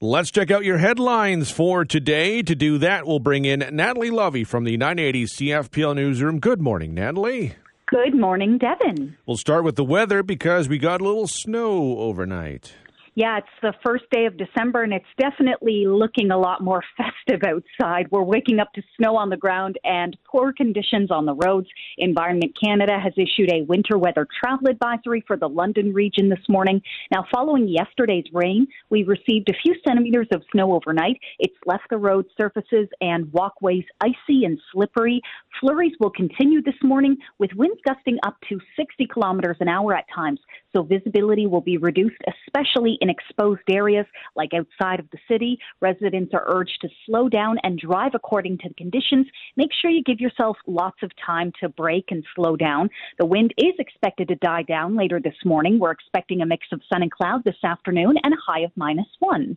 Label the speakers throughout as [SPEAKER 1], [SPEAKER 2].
[SPEAKER 1] Let's check out your headlines for today. To do that, we'll bring in Natalie Lovie from the 980 CFPL Newsroom. Good morning, Natalie.
[SPEAKER 2] Good morning, Devon.
[SPEAKER 1] We'll start with the weather because we got a little snow overnight.
[SPEAKER 2] Yeah, it's the first day of December and it's definitely looking a lot more festive outside. We're waking up to snow on the ground and poor conditions on the roads. Environment Canada has issued a winter weather travel advisory for the London region this morning. Now, following yesterday's rain, we received a few centimeters of snow overnight. It's left the road surfaces and walkways icy and slippery. Flurries will continue this morning with winds gusting up to 60 kilometers an hour at times. So visibility will be reduced, especially in in exposed areas like outside of the city. Residents are urged to slow down and drive according to the conditions. Make sure you give yourself lots of time to brake and slow down. The wind is expected to die down later this morning. We're expecting a mix of sun and cloud this afternoon and a high of minus one.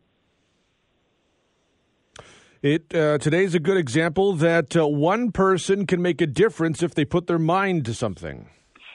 [SPEAKER 1] It uh, today's a good example that uh, one person can make a difference if they put their mind to something.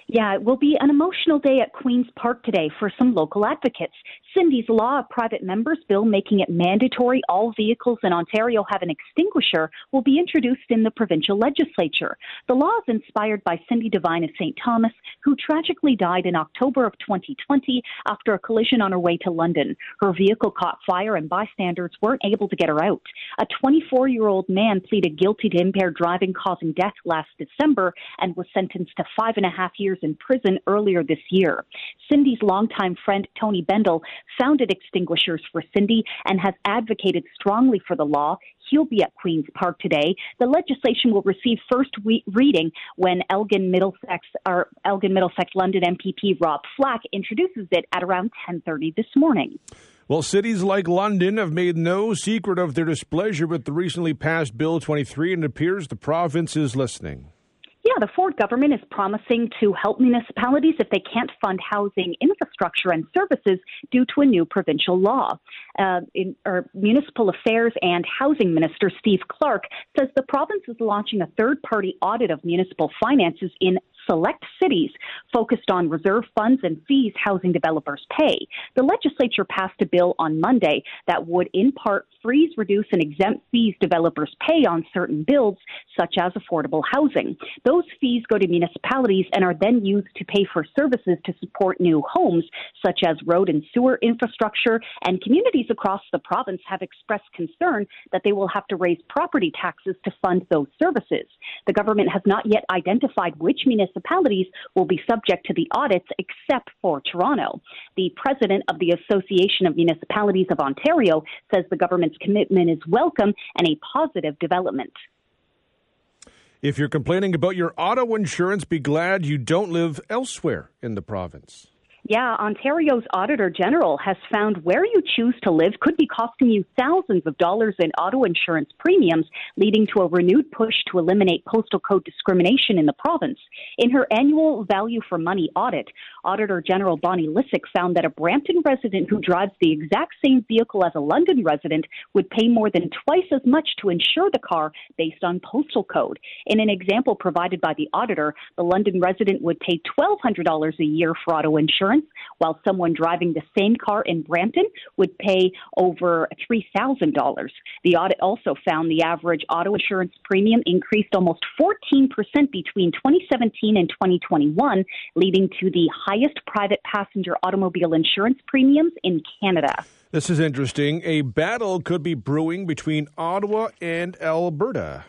[SPEAKER 2] Yeah, it will be an emotional day at Queen's Park today for some local advocates. Cindy's Law, a private members bill making it mandatory all vehicles in Ontario have an extinguisher, will be introduced in the provincial legislature. The law is inspired by Cindy Devine of St. Thomas, who tragically died in October of 2020 after a collision on her way to London. Her vehicle caught fire and bystanders weren't able to get her out. A 24 year old man pleaded guilty to impaired driving causing death last December and was sentenced to five and a half years in prison earlier this year. Cindy's longtime friend, Tony Bendel, founded Extinguishers for Cindy and has advocated strongly for the law. He'll be at Queen's Park today. The legislation will receive first reading when Elgin Middlesex or Elgin Middlesex London MPP Rob Flack introduces it at around 10:30 this morning.
[SPEAKER 1] Well, cities like London have made no secret of their displeasure with the recently passed Bill 23, and it appears the province is listening.
[SPEAKER 2] The Ford government is promising to help municipalities if they can't fund housing infrastructure and services due to a new provincial law. Uh, in, or Municipal Affairs and Housing Minister Steve Clark says the province is launching a third party audit of municipal finances in select cities focused on reserve funds and fees housing developers pay. The legislature passed a bill on Monday that would, in part, freeze, reduce, and exempt fees developers pay on certain bills, such as affordable housing. Those fees go to municipalities and are then used to pay for services to support new homes, such as road and sewer infrastructure. And communities across the province have expressed concern that they will have to raise property taxes to fund those services. The government has not yet identified which municipalities municipalities will be subject to the audits except for Toronto. The president of the Association of Municipalities of Ontario says the government's commitment is welcome and a positive development.
[SPEAKER 1] If you're complaining about your auto insurance, be glad you don't live elsewhere in the province.
[SPEAKER 2] Yeah, Ontario's Auditor General has found where you choose to live could be costing you thousands of dollars in auto insurance premiums, leading to a renewed push to eliminate postal code discrimination in the province. In her annual value for money audit, Auditor General Bonnie Lysyk found that a Brampton resident who drives the exact same vehicle as a London resident would pay more than twice as much to insure the car based on postal code. In an example provided by the auditor, the London resident would pay $1,200 a year for auto insurance while someone driving the same car in Brampton would pay over $3,000. The audit also found the average auto insurance premium increased almost 14% between 2017 and 2021, leading to the highest private passenger automobile insurance premiums in Canada.
[SPEAKER 1] This is interesting. A battle could be brewing between Ottawa and Alberta.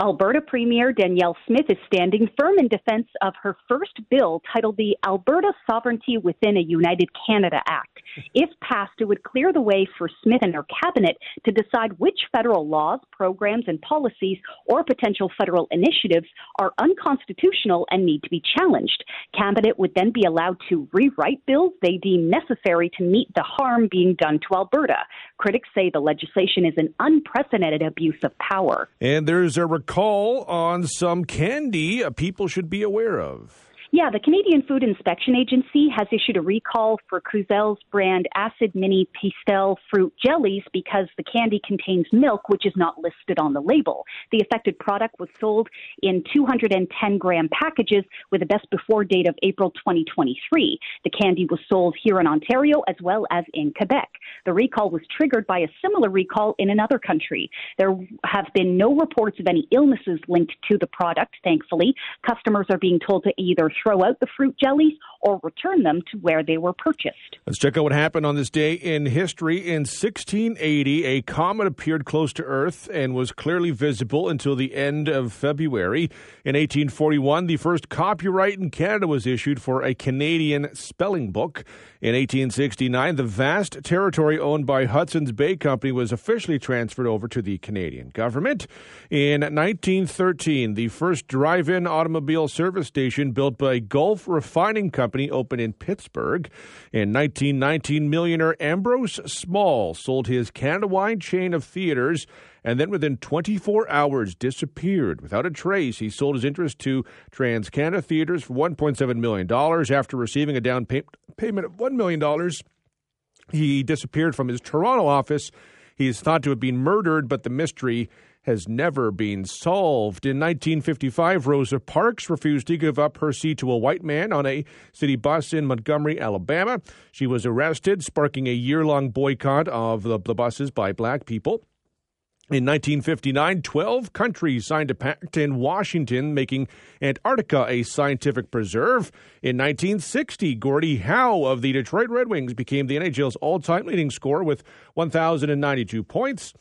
[SPEAKER 2] Alberta Premier Danielle Smith is standing firm in defense of her first bill titled the Alberta Sovereignty Within a United Canada Act. If passed, it would clear the way for Smith and her cabinet to decide which federal laws, programs, and policies or potential federal initiatives are unconstitutional and need to be challenged. Cabinet would then be allowed to rewrite bills they deem necessary to meet the harm being done to Alberta. Critics say the legislation is an unprecedented abuse of power.
[SPEAKER 1] And there's a recall on some candy uh, people should be aware of.
[SPEAKER 2] Yeah, the Canadian Food Inspection Agency has issued a recall for Cruzell's brand Acid Mini Pastel Fruit Jellies because the candy contains milk, which is not listed on the label. The affected product was sold in 210 gram packages with a best before date of April 2023. The candy was sold here in Ontario as well as in Quebec. The recall was triggered by a similar recall in another country. There have been no reports of any illnesses linked to the product, thankfully. Customers are being told to either throw out the fruit jellies or return them to where they were purchased.
[SPEAKER 1] Let's check out what happened on this day in history. In 1680, a comet appeared close to Earth and was clearly visible until the end of February. In 1841, the first copyright in Canada was issued for a Canadian spelling book. In 1869, the vast territory owned by Hudson's Bay Company was officially transferred over to the Canadian government. In 1913, the first drive in automobile service station built by Gulf Refining Company opened in Pittsburgh. In 1919, millionaire Ambrose Small sold his Canada wide chain of theaters and then within 24 hours disappeared without a trace. He sold his interest to TransCanada Theaters for $1.7 million after receiving a down pay- payment of $1 million. He disappeared from his Toronto office. He is thought to have been murdered, but the mystery has never been solved. In 1955, Rosa Parks refused to give up her seat to a white man on a city bus in Montgomery, Alabama. She was arrested, sparking a year long boycott of the, the buses by black people. In 1959, 12 countries signed a pact in Washington making Antarctica a scientific preserve. In 1960, Gordie Howe of the Detroit Red Wings became the NHL's all time leading scorer with 1,092 points.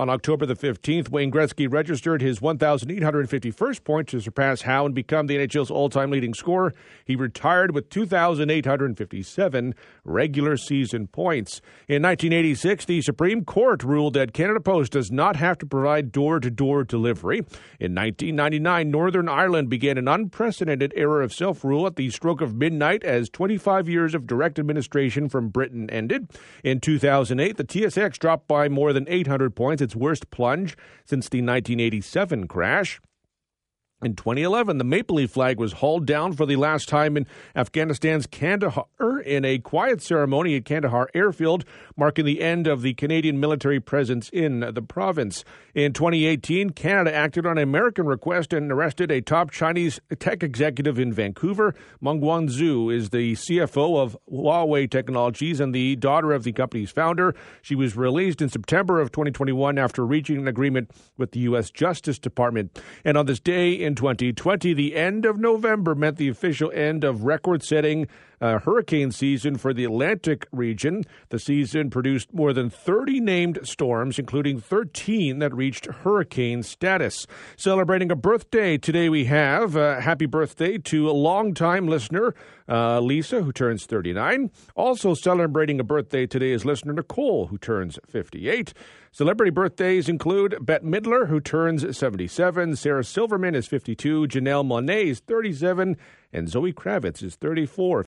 [SPEAKER 1] On October the 15th, Wayne Gretzky registered his 1,851st point to surpass Howe and become the NHL's all time leading scorer. He retired with 2,857 regular season points. In 1986, the Supreme Court ruled that Canada Post does not have to provide door to door delivery. In 1999, Northern Ireland began an unprecedented era of self rule at the stroke of midnight as 25 years of direct administration from Britain ended. In 2008, the TSX dropped by more than 800 points its worst plunge since the 1987 crash. In 2011, the Maple Leaf flag was hauled down for the last time in Afghanistan's Kandahar in a quiet ceremony at Kandahar Airfield, marking the end of the Canadian military presence in the province. In 2018, Canada acted on American request and arrested a top Chinese tech executive in Vancouver. Meng Wanzhou is the CFO of Huawei Technologies and the daughter of the company's founder. She was released in September of 2021 after reaching an agreement with the U.S. Justice Department. And on this day in 2020, the end of November meant the official end of record setting uh, hurricane season for the Atlantic region. The season produced more than 30 named storms, including 13 that reached hurricane status. Celebrating a birthday today, we have uh, happy birthday to a longtime listener, uh, Lisa, who turns 39. Also celebrating a birthday today is listener Nicole, who turns 58. Celebrity birthdays include Bette Midler, who turns 77, Sarah Silverman is 52, Janelle Monáe is 37, and Zoe Kravitz is 34.